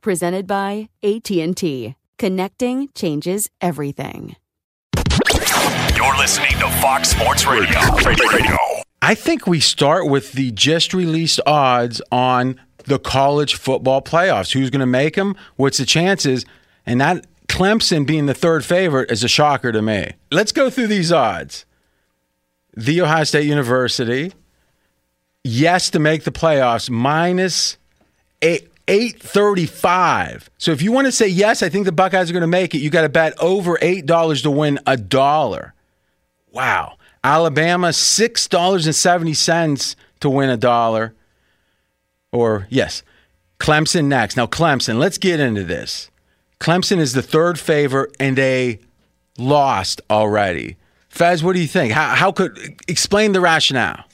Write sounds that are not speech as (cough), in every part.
Presented by AT&T. Connecting changes everything. You're listening to Fox Sports Radio. Radio. I think we start with the just released odds on the college football playoffs. Who's going to make them? What's the chances? And that Clemson being the third favorite is a shocker to me. Let's go through these odds. The Ohio State University, yes to make the playoffs, minus eight. 835. So if you want to say yes, I think the Buckeyes are going to make it, you got to bet over $8 to win a dollar. Wow. Alabama $6.70 to win a dollar. Or yes, Clemson next. Now Clemson, let's get into this. Clemson is the third favorite and they lost already. Fez, what do you think? How, how could explain the rationale?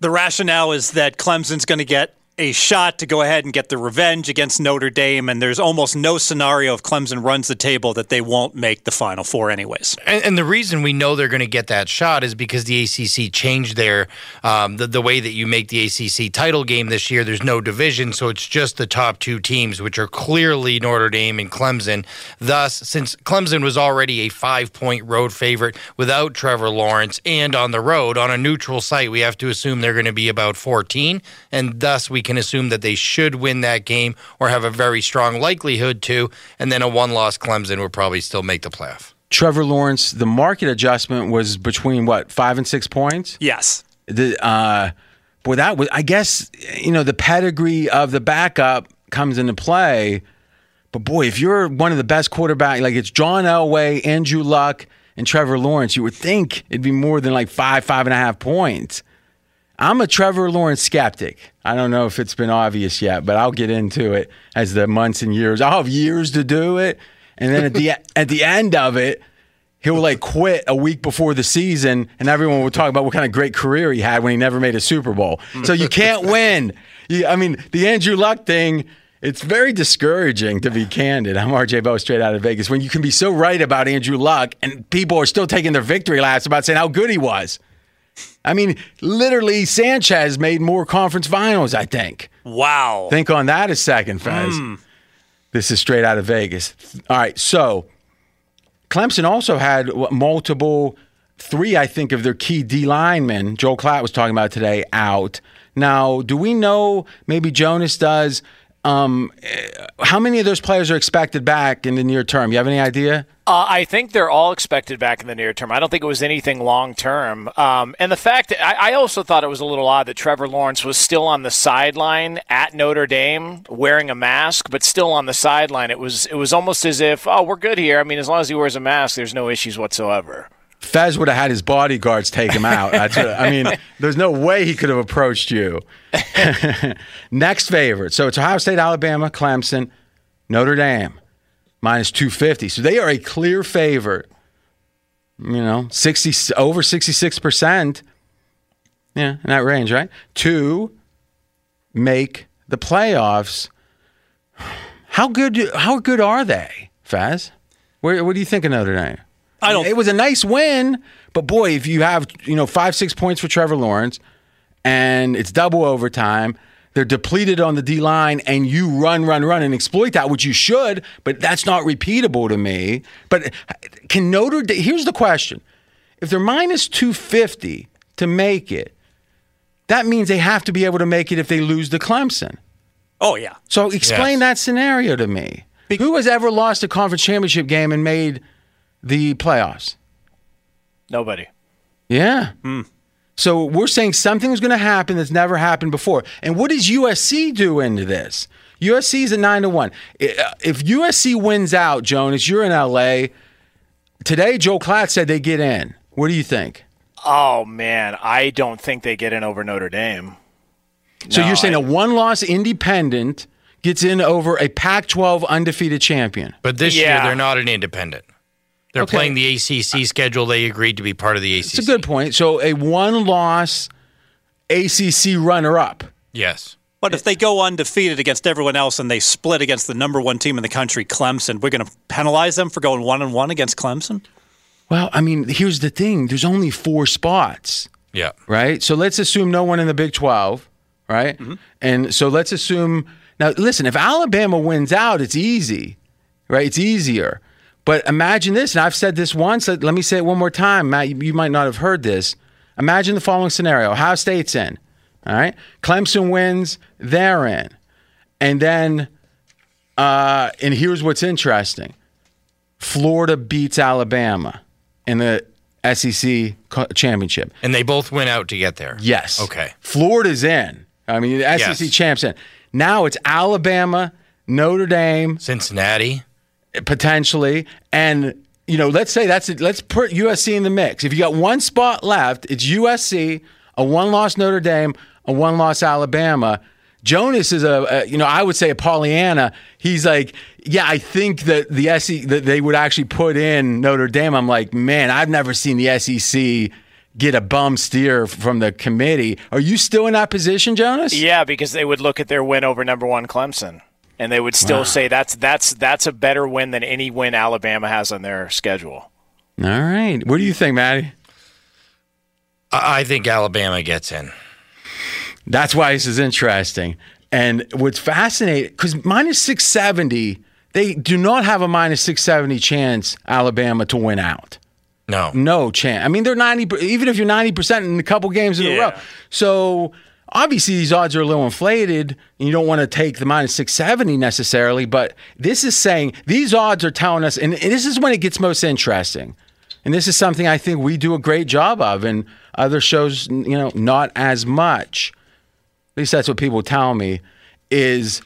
The rationale is that Clemson's going to get a shot to go ahead and get the revenge against Notre Dame, and there's almost no scenario if Clemson runs the table that they won't make the Final Four, anyways. And, and the reason we know they're going to get that shot is because the ACC changed their um, the, the way that you make the ACC title game this year. There's no division, so it's just the top two teams, which are clearly Notre Dame and Clemson. Thus, since Clemson was already a five point road favorite without Trevor Lawrence and on the road on a neutral site, we have to assume they're going to be about 14, and thus we can assume that they should win that game or have a very strong likelihood to, and then a one loss Clemson would probably still make the playoff. Trevor Lawrence, the market adjustment was between what, five and six points? Yes. The, uh, boy, that was, I guess, you know, the pedigree of the backup comes into play. But boy, if you're one of the best quarterbacks, like it's John Elway, Andrew Luck, and Trevor Lawrence, you would think it'd be more than like five, five and a half points. I'm a Trevor Lawrence skeptic. I don't know if it's been obvious yet, but I'll get into it as the months and years. I'll have years to do it, and then at the (laughs) at the end of it, he'll like quit a week before the season, and everyone will talk about what kind of great career he had when he never made a Super Bowl. So you can't win. You, I mean, the Andrew Luck thing. It's very discouraging to be candid. I'm RJ Bell straight out of Vegas. When you can be so right about Andrew Luck and people are still taking their victory laps about saying how good he was. I mean, literally, Sanchez made more conference finals, I think. Wow. Think on that a second, Fez. Mm. This is straight out of Vegas. All right, so Clemson also had multiple, three, I think, of their key D linemen, Joel Klatt was talking about today, out. Now, do we know, maybe Jonas does, Um, how many of those players are expected back in the near term? You have any idea? Uh, I think they're all expected back in the near term. I don't think it was anything long term. Um, and the fact that I, I, also thought it was a little odd that Trevor Lawrence was still on the sideline at Notre Dame wearing a mask, but still on the sideline. It was it was almost as if, oh, we're good here. I mean, as long as he wears a mask, there's no issues whatsoever. Fez would have had his bodyguards take him out. What, I mean, (laughs) there's no way he could have approached you. (laughs) Next favorite. So it's Ohio State, Alabama, Clemson, Notre Dame, minus 250. So they are a clear favorite. You know, 60 over 66%. Yeah, in that range, right? To make the playoffs. How good how good are they, Faz? Where, what do you think of Notre Dame? I don't. It was a nice win, but boy, if you have you know five six points for Trevor Lawrence, and it's double overtime, they're depleted on the D line, and you run run run and exploit that, which you should, but that's not repeatable to me. But can Notre Dame? Here's the question: If they're minus two fifty to make it, that means they have to be able to make it if they lose to Clemson. Oh yeah. So explain yes. that scenario to me. Who has ever lost a conference championship game and made the playoffs? Nobody. Yeah. Hmm. So we're saying something's going to happen that's never happened before. And what does USC do into this? USC is a nine to one. Uh, if USC wins out, Jonas, you're in LA. Today, Joe Klatt said they get in. What do you think? Oh man, I don't think they get in over Notre Dame. So no, you're saying I, a one-loss independent gets in over a Pac-12 undefeated champion? But this yeah. year they're not an independent. They're okay. playing the ACC schedule. They agreed to be part of the ACC. It's a good point. So a one-loss ACC runner-up. Yes. But if they go undefeated against everyone else and they split against the number one team in the country, Clemson, we're going to penalize them for going one and one against Clemson. Well, I mean, here's the thing: there's only four spots. Yeah. Right. So let's assume no one in the Big Twelve. Right. Mm-hmm. And so let's assume now. Listen, if Alabama wins out, it's easy. Right. It's easier. But imagine this, and I've said this once. Let me say it one more time, Matt. You might not have heard this. Imagine the following scenario: Ohio State's in. All right, Clemson wins, they're in, and then, uh, and here's what's interesting: Florida beats Alabama in the SEC championship, and they both went out to get there. Yes. Okay. Florida's in. I mean, the SEC yes. champs in. Now it's Alabama, Notre Dame, Cincinnati potentially, and you know, let's say that's it. Let's put USC in the mix. If you got one spot left, it's USC, a one-loss Notre Dame, a one-loss Alabama. Jonas is a, a, you know, I would say a Pollyanna. He's like, yeah, I think that the SEC that they would actually put in Notre Dame. I'm like, man, I've never seen the SEC get a bum steer from the committee. Are you still in that position, Jonas? Yeah, because they would look at their win over number one Clemson and they would still wow. say that's that's that's a better win than any win Alabama has on their schedule. All right, what do you think, Maddie? I think Alabama gets in. That's why this is interesting. And what's fascinating because minus six seventy, they do not have a minus six seventy chance Alabama to win out. No, no chance. I mean, they're ninety. Even if you're ninety percent in a couple games in yeah. a row, so obviously these odds are a little inflated and you don't want to take the minus 670 necessarily but this is saying these odds are telling us and this is when it gets most interesting. And this is something i think we do a great job of and other shows you know not as much. At least that's what people tell me is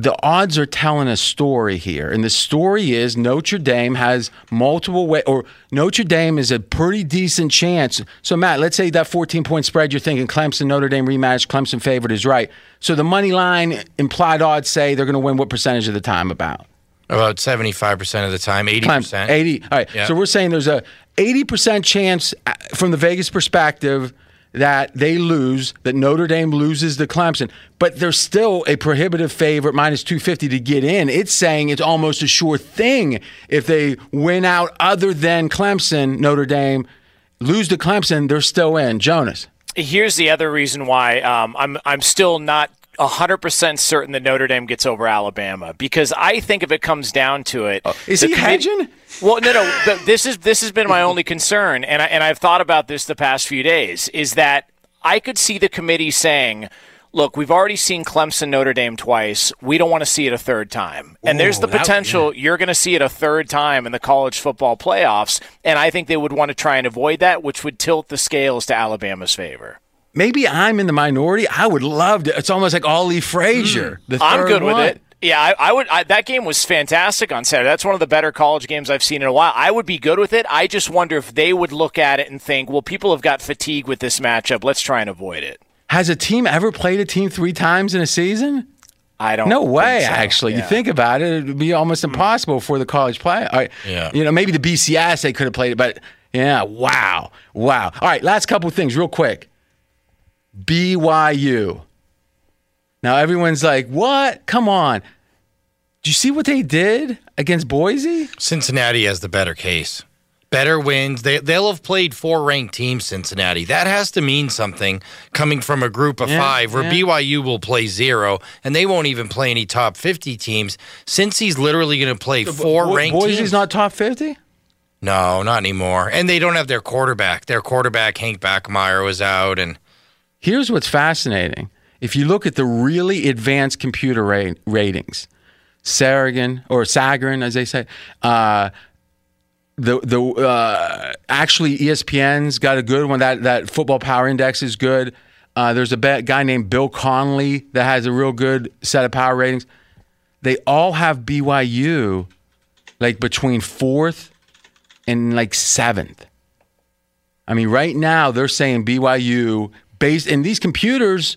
the odds are telling a story here, and the story is Notre Dame has multiple way, or Notre Dame is a pretty decent chance. So Matt, let's say that 14 point spread you're thinking Clemson Notre Dame rematch, Clemson favored is right. So the money line implied odds say they're going to win what percentage of the time about? About 75% of the time, 80%. Clemson, 80. All right. Yep. So we're saying there's a 80% chance uh, from the Vegas perspective that they lose, that Notre Dame loses to Clemson, but they're still a prohibitive favorite, minus 250 to get in. It's saying it's almost a sure thing if they win out other than Clemson, Notre Dame, lose to Clemson, they're still in. Jonas. Here's the other reason why um, I'm, I'm still not 100% certain that Notre Dame gets over Alabama because I think if it comes down to it. Is it, uh, is he hedging? Well, no, no. this is this has been my only concern, and I, and I've thought about this the past few days. Is that I could see the committee saying, look, we've already seen Clemson Notre Dame twice. We don't want to see it a third time. And there's Ooh, the that- potential you're going to see it a third time in the college football playoffs. And I think they would want to try and avoid that, which would tilt the scales to Alabama's favor. Maybe I'm in the minority. I would love to. It's almost like Ollie Frazier. The Hmm. I'm good one. with it. Yeah, I, I would. I, that game was fantastic on Saturday. That's one of the better college games I've seen in a while. I would be good with it. I just wonder if they would look at it and think, well, people have got fatigue with this matchup. Let's try and avoid it. Has a team ever played a team three times in a season? I don't. No way. think so. Actually, you Yeah. Hmm. think about it, it'd be almost impossible for the college play. All right, Yeah. You know, maybe the BCS they could have played it, but yeah. Wow. Wow. All right. Last couple things, real quick. BYU. Now everyone's like, "What? Come on." Do you see what they did against Boise? Cincinnati has the better case. Better wins. They, they'll have played four ranked teams, Cincinnati. That has to mean something coming from a group of Yeah, five where yeah. BYU will play zero and they won't even play any top 50 teams. Since he's literally going to play four Bo- ranked Boise's teams. not top fifty. no, not anymore. And they don't have their quarterback. Their quarterback, Hank Bachmeier, was out. And Here's what's fascinating. If you look at the really advanced computer ra- ratings, Saragon or Sagarin, as they say, uh, the the uh, actually ESPN's got a good one. That that Football Power Index is good. Uh, there's a guy named Bill Connelly that has a real good set of power ratings. They all have BYU like between fourth and like seventh. I mean, right now they're saying BYU based, and these computers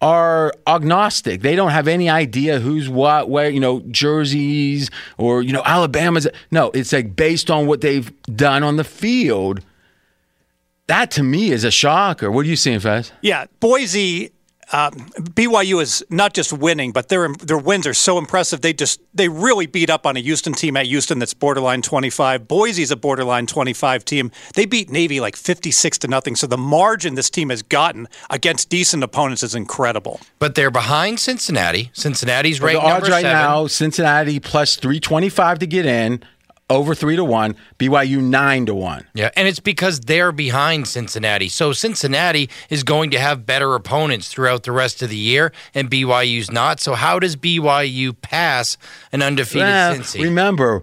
are agnostic. They don't have any idea who's what, where, you know, jerseys or, you know, Alabama's. No, it's like based on what they've done on the field. That to me is a shocker. What are you seeing, Fez? Yeah, Boise, um, BYU is not just winning, but their their wins are so impressive. They just they really beat up on a Houston team at Houston that's borderline 25. Boise's a borderline 25 team. They beat Navy like 56 to nothing. So the margin this team has gotten against decent opponents is incredible. but they're behind Cincinnati. Cincinnati's The odds number right seven. now: Cincinnati plus three twenty five to get in, over three to one. BYU nine to one. Yeah, and it's because they're behind Cincinnati. So Cincinnati is going to have better opponents throughout the rest of the year, and BYU's not. So how does BYU pass an undefeated Well, Cincy? remember,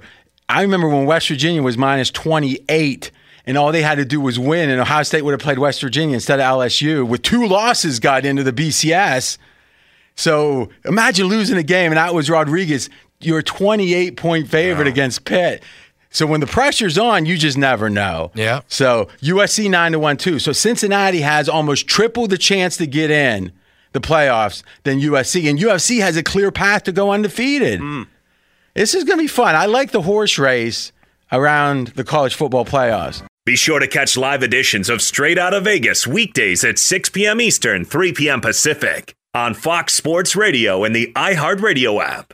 I remember when West Virginia was minus 28 and all they had to do was win, and Ohio State would have played West Virginia instead of LSU. With two losses, got into the BCS. So imagine losing a game, and that was Rodriguez. You're a 28 point favorite against Pitt. So when the pressure's on, you just never know. Yeah. So USC nine to one too. So Cincinnati has almost triple the chance to get in the playoffs than USC, and USC has a clear path to go undefeated. Hmm. This is going to be fun. I like the horse race around the college football playoffs. Be sure to catch live editions of Straight Out of Vegas weekdays at 6 p.m. Eastern, 3 p.m. Pacific on Fox Sports Radio and the iHeartRadio app.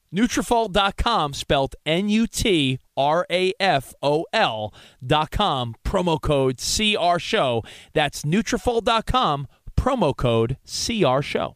Nutrafol.com, spelled N-U-T-R-A-F-O-L dot com, promo code CR Show. That's Nutrafol.com, promo code CRSHOW.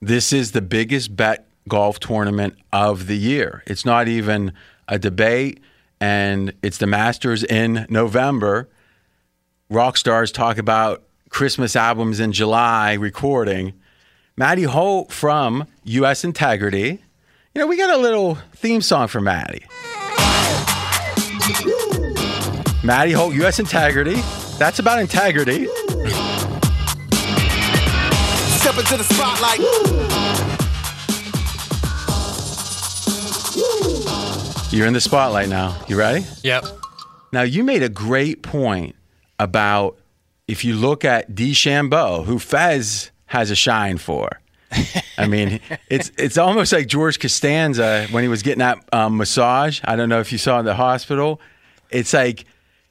This is the biggest bet golf tournament of the year. It's not even a debate, and it's the Masters in November. Rock stars talk about Christmas albums in July recording. Maddie Holt from U.S. Integrity. You know, we got a little theme song for Maddie. Maddie Holt, U.S. Integrity. That's about integrity. (laughs) Step into the spotlight. You're in the spotlight now. You ready? Yep. Now, you made a great point about if you look at DeChambeau, who Fez has a shine for. I mean, (laughs) it's it's almost like George Costanza when he was getting that um, massage. I don't know if you saw in the hospital. It's like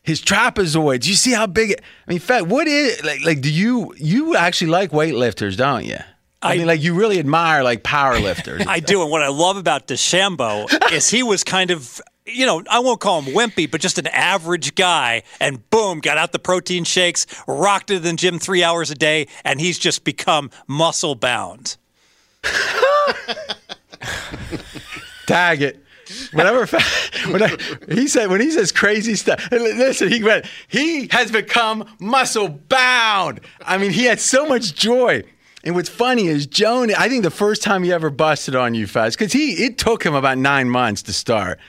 his trapezoid. Do you see how big? It, I mean, Fed, what is like? Like, do you you actually like weightlifters, don't you? I, I- mean, like you really admire like power lifters. (laughs) I do, and what I love about DeChambeau (laughs) is he was kind of, you know, I won't call him wimpy, but just an average guy, and boom, got out the protein shakes, rocked it in the gym three hours a day, and he's just become muscle bound. (laughs) Tag it. Whenever, he said when he says crazy stuff, listen, he went. He has become muscle bound. I mean, he had so much joy. And what's funny is Joan. I think the first time he ever busted on you, Fez, because he it took him about nine months to start,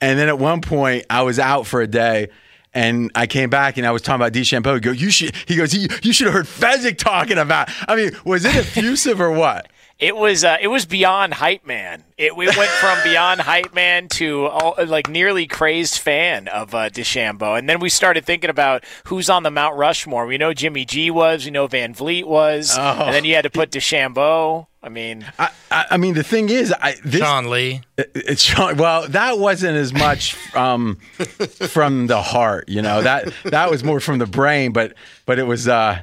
and then at one point I was out for a day. And I came back and I was talking about DeChambeau. He goes, you should. He goes, you, should have heard Fezzik talking about. I mean, was it effusive or what? It was uh, it was beyond hype man. It, it went from (laughs) beyond hype man to all, like nearly crazed fan of uh, DeChambeau, and then we started thinking about who's on the Mount Rushmore. We know Jimmy G was, we know VanVleet was, Oh. and then you had to put DeChambeau. I mean, I, I, I mean, the thing is, I this, Sean Lee. It- It's Sean. Well, that wasn't as much um, from the heart, you know. That that was more from the brain, but but it was uh,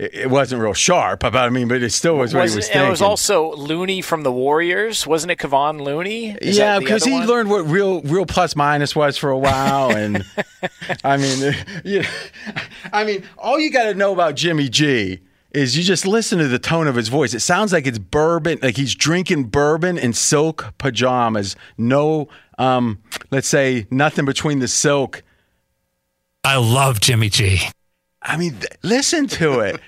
it, it wasn't real sharp. But I mean, but it still was what was he was it, thinking. it was also Looney from the Warriors, wasn't it? Kevon Looney? Is yeah, because he one? learned what real real plus minus was for a while, (laughs) and I mean, yeah, (laughs) I mean, all you got to know about Jimmy G is you just listen to the tone of his voice. It sounds like it's bourbon, like he's drinking bourbon in silk pajamas. No, um, let's say nothing between the silk. I love Jimmy G. I mean, th- listen to it.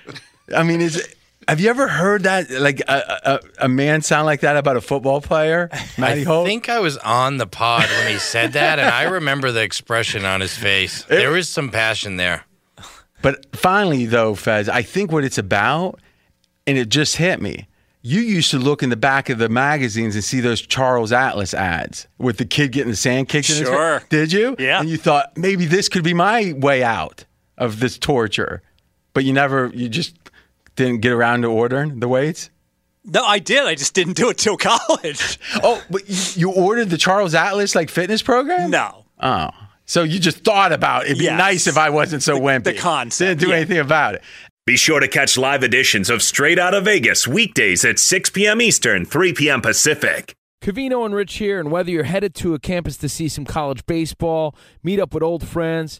I mean, is it, have you ever heard that like a, a, a man sound like that about a football player, (laughs) Matty I Holt? think I was on the pod when he said that, and I remember the expression on his face. There was some passion there. But finally, though, Fez, I think what it's about, and it just hit me. You used to look in the back of the magazines and see those Charles Atlas ads with the kid getting the sand kicked in his Sure. face. Did you? Yeah. And you thought maybe this could be my way out of this torture, but you never, you just didn't get around to ordering the weights. No, I did. I just didn't do it till (laughs) college. Oh, but you, you ordered the Charles Atlas like fitness program? No. Oh. So you just thought about it'd be Yes. nice if I wasn't so wimpy. the concept, Didn't do yeah. anything about it. Be sure to catch live editions of Straight Out of Vegas weekdays at 6 p.m. Eastern, 3 p.m. Pacific. Cavino and Rich here, and whether you're headed to a campus to see some college baseball, meet up with old friends,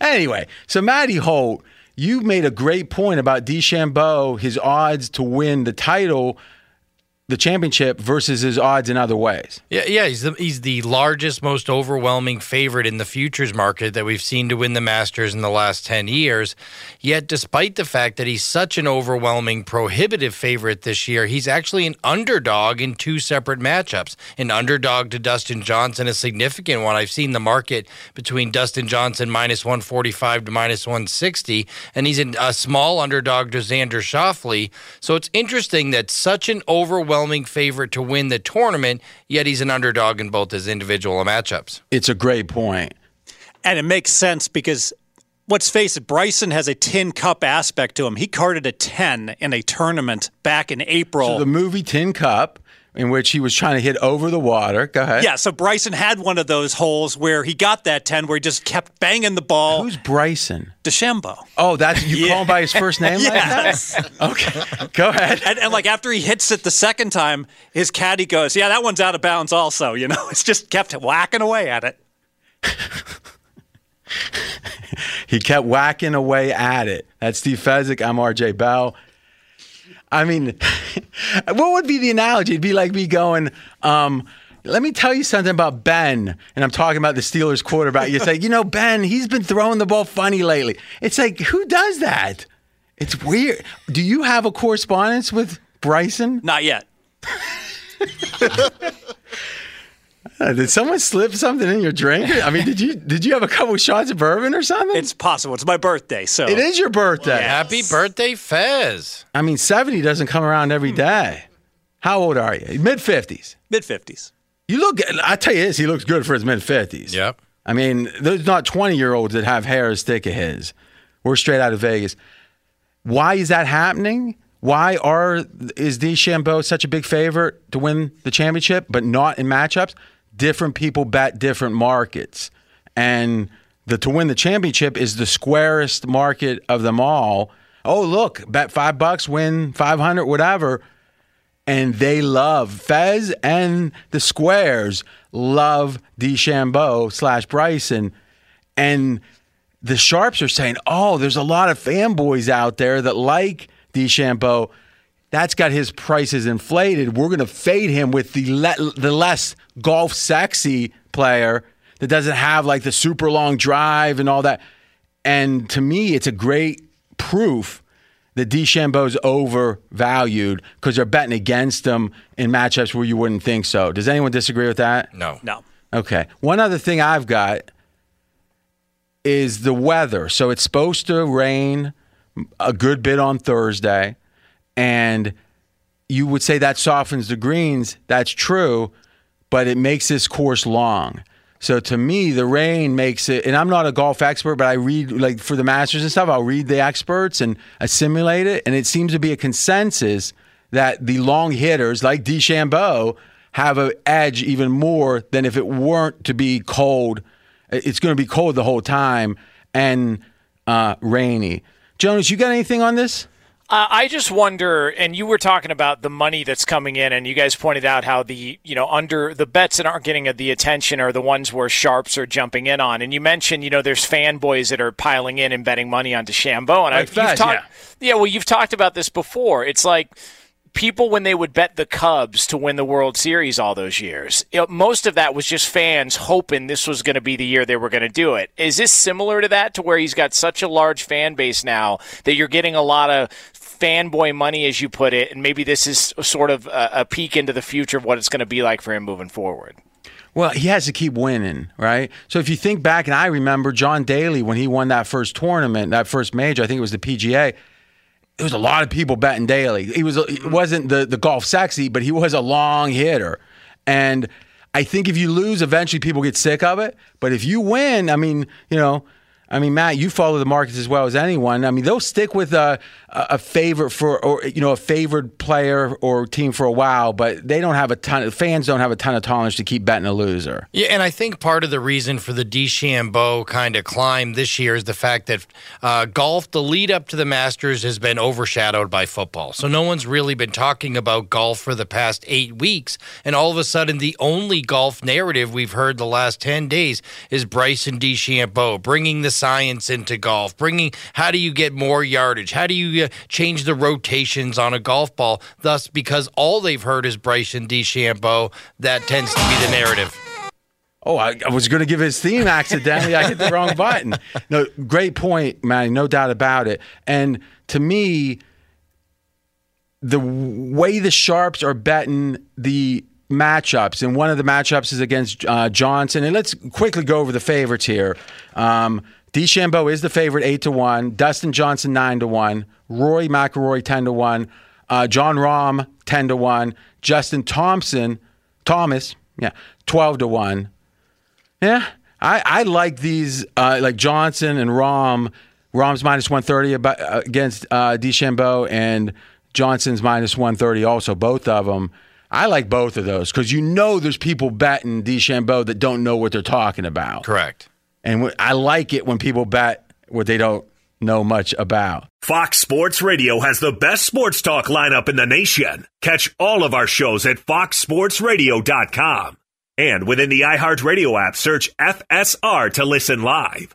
Anyway, so Matty Holt, you made a great point about DeChambeau, his odds to win the title, the championship, versus his odds in other ways. Yeah, yeah, he's the, he's the largest, most overwhelming favorite in the futures market that we've seen to win the Masters in the last 10 years. Yet, despite the fact that he's such an overwhelming, prohibitive favorite this year, he's actually an underdog in two separate matchups. An underdog to Dustin Johnson, a significant one. I've seen the market between Dustin Johnson minus 145 to minus 160, and he's a small underdog to Xander Schauffele. So it's interesting that such an overwhelming favorite to win the tournament, yet he's an underdog in both his individual matchups. It's a great point. And it makes sense because let's face it, Bryson has a tin cup aspect to him. He carded a 10 in a tournament back in April. So the movie Tin Cup, in which he was trying to hit over the water. Go ahead. Yeah, so Bryson had one of those holes where he got that 10 where he just kept banging the ball. Who's Bryson? DeChambeau. Oh, that's you call him by his first name yes. like that? (laughs) Okay. Go ahead. And, and like after he hits it the second time, his caddy goes, Yeah, that one's out of bounds also. You know, (laughs) it's just kept whacking away at it. (laughs) he kept whacking away at it. That's Steve Fezzik. I'm RJ Bell. I mean, what would be the analogy? It'd be like me going, um, let me tell you something about Ben. And I'm talking about the Steelers quarterback. You say, you know, Ben, he's been throwing the ball funny lately. It's like, who does that? It's weird. Do you have a correspondence with Bryson? Not yet. (laughs) Uh, did someone slip something in your drink? I mean, did you did you have a couple shots of bourbon or something? It's possible. It's my birthday, so It is your birthday. Happy birthday, Fez. I mean, 70 doesn't come around every day. How old are you? Mid 50s. mid 50s. You look, I tell you this, he looks good for his mid 50s. Yep. I mean, there's not 20 year olds that have hair as thick as his. We're straight out of Vegas. Why is that happening? Why are is DeChambeau such a big favorite to win the championship, but not in matchups? Different people bet different markets, and the to win the championship is the squarest market of them all. Oh, look, bet five bucks, win five hundred, whatever and they love Fez and the Squares love DeChambeau slash Bryson, and the Sharps are saying, "Oh, there's a lot of fanboys out there that like DeChambeau. That's got his prices inflated. We're going to fade him with the le- the less golf sexy player that doesn't have like the super long drive and all that." And to me, it's a great proof that DeChambeau's overvalued because they're betting against him in matchups where you wouldn't think so. Does anyone disagree with that? No. No. Okay. One other thing I've got is the weather. So it's supposed to rain a good bit on Thursday, and you would say that softens the greens. That's true, but it makes this course long. So to me, the rain makes it, and I'm not a golf expert, but I read like for the Masters and stuff, I'll read the experts and assimilate it, and it seems to be a consensus that the long hitters like DeChambeau have an edge even more than if it weren't to be cold. It's going to be cold the whole time and uh, rainy. Jonas, you got anything on this? Uh, I just wonder, and you were talking about the money that's coming in, and you guys pointed out how the you know under the bets that aren't getting the attention are the ones where sharps are jumping in on. And you mentioned you know there's fanboys that are piling in and betting money on DeChambeau, and Like I, you've Fez, talked, yeah, well, you've talked about this before. It's like people when they would bet the Cubs to win the World Series all those years. You know, most of that was just fans hoping this was going to be the year they were going to do it. Is this similar to that to where he's got such a large fan base now that you're getting a lot of fanboy money as you put it and maybe this is sort of a, a peek into the future of what it's going to be like for him moving forward. Well, he has to keep winning, right? So if you think back, and I remember John Daly when he won that first tournament, that first major, I think it was the PGA. There was a lot of people betting Daly. He was he wasn't the the golf sexy, but he was a long hitter, and I think if you lose, eventually people get sick of it. But if you win, I mean, you know. I mean, Matt, you follow the markets as well as anyone. I mean, they'll stick with a, a favorite for, or you know, a favored player or team for a while, but they don't have a ton. Of, fans don't have a ton of tolerance to keep betting a loser. Yeah, and I think part of the reason for the DeChambeau kind of climb this year is the fact that uh, golf, the lead up to the Masters, has been overshadowed by football. So no one's really been talking about golf for the past eight weeks, and all of a sudden, the only golf narrative we've heard the last ten days is Bryson DeChambeau bringing the science into golf, bringing how do you get more yardage, how do you uh, change the rotations on a golf ball. Thus, because all they've heard is Bryson DeChambeau, that tends to be the narrative. Oh, I, I was going to give his theme accidentally. I hit the wrong (laughs) button. No, great point, Manny. No doubt about it. And to me, the way the sharps are betting the matchups, and one of the matchups is against uh, Johnson. And let's quickly go over the favorites here. Um, DeChambeau is the favorite, eight to one. Dustin Johnson, nine to one. Rory McIlroy, ten to one. Uh, Jon Rahm, ten to one. Justin Thompson, Thomas, yeah, twelve to one. Yeah, I, I like these, uh, like Johnson and Rahm. Rahm's minus 130 about, uh, against uh, DeChambeau, and Johnson's minus 130 also, both of them. I like both of those because you know there's people betting DeChambeau that don't know what they're talking about. Correct. And I like it when people bet what they don't know much about. Fox Sports Radio has the best sports talk lineup in the nation. Catch all of our shows at foxsportsradio.com. And within the iHeartRadio app, search FSR to listen live.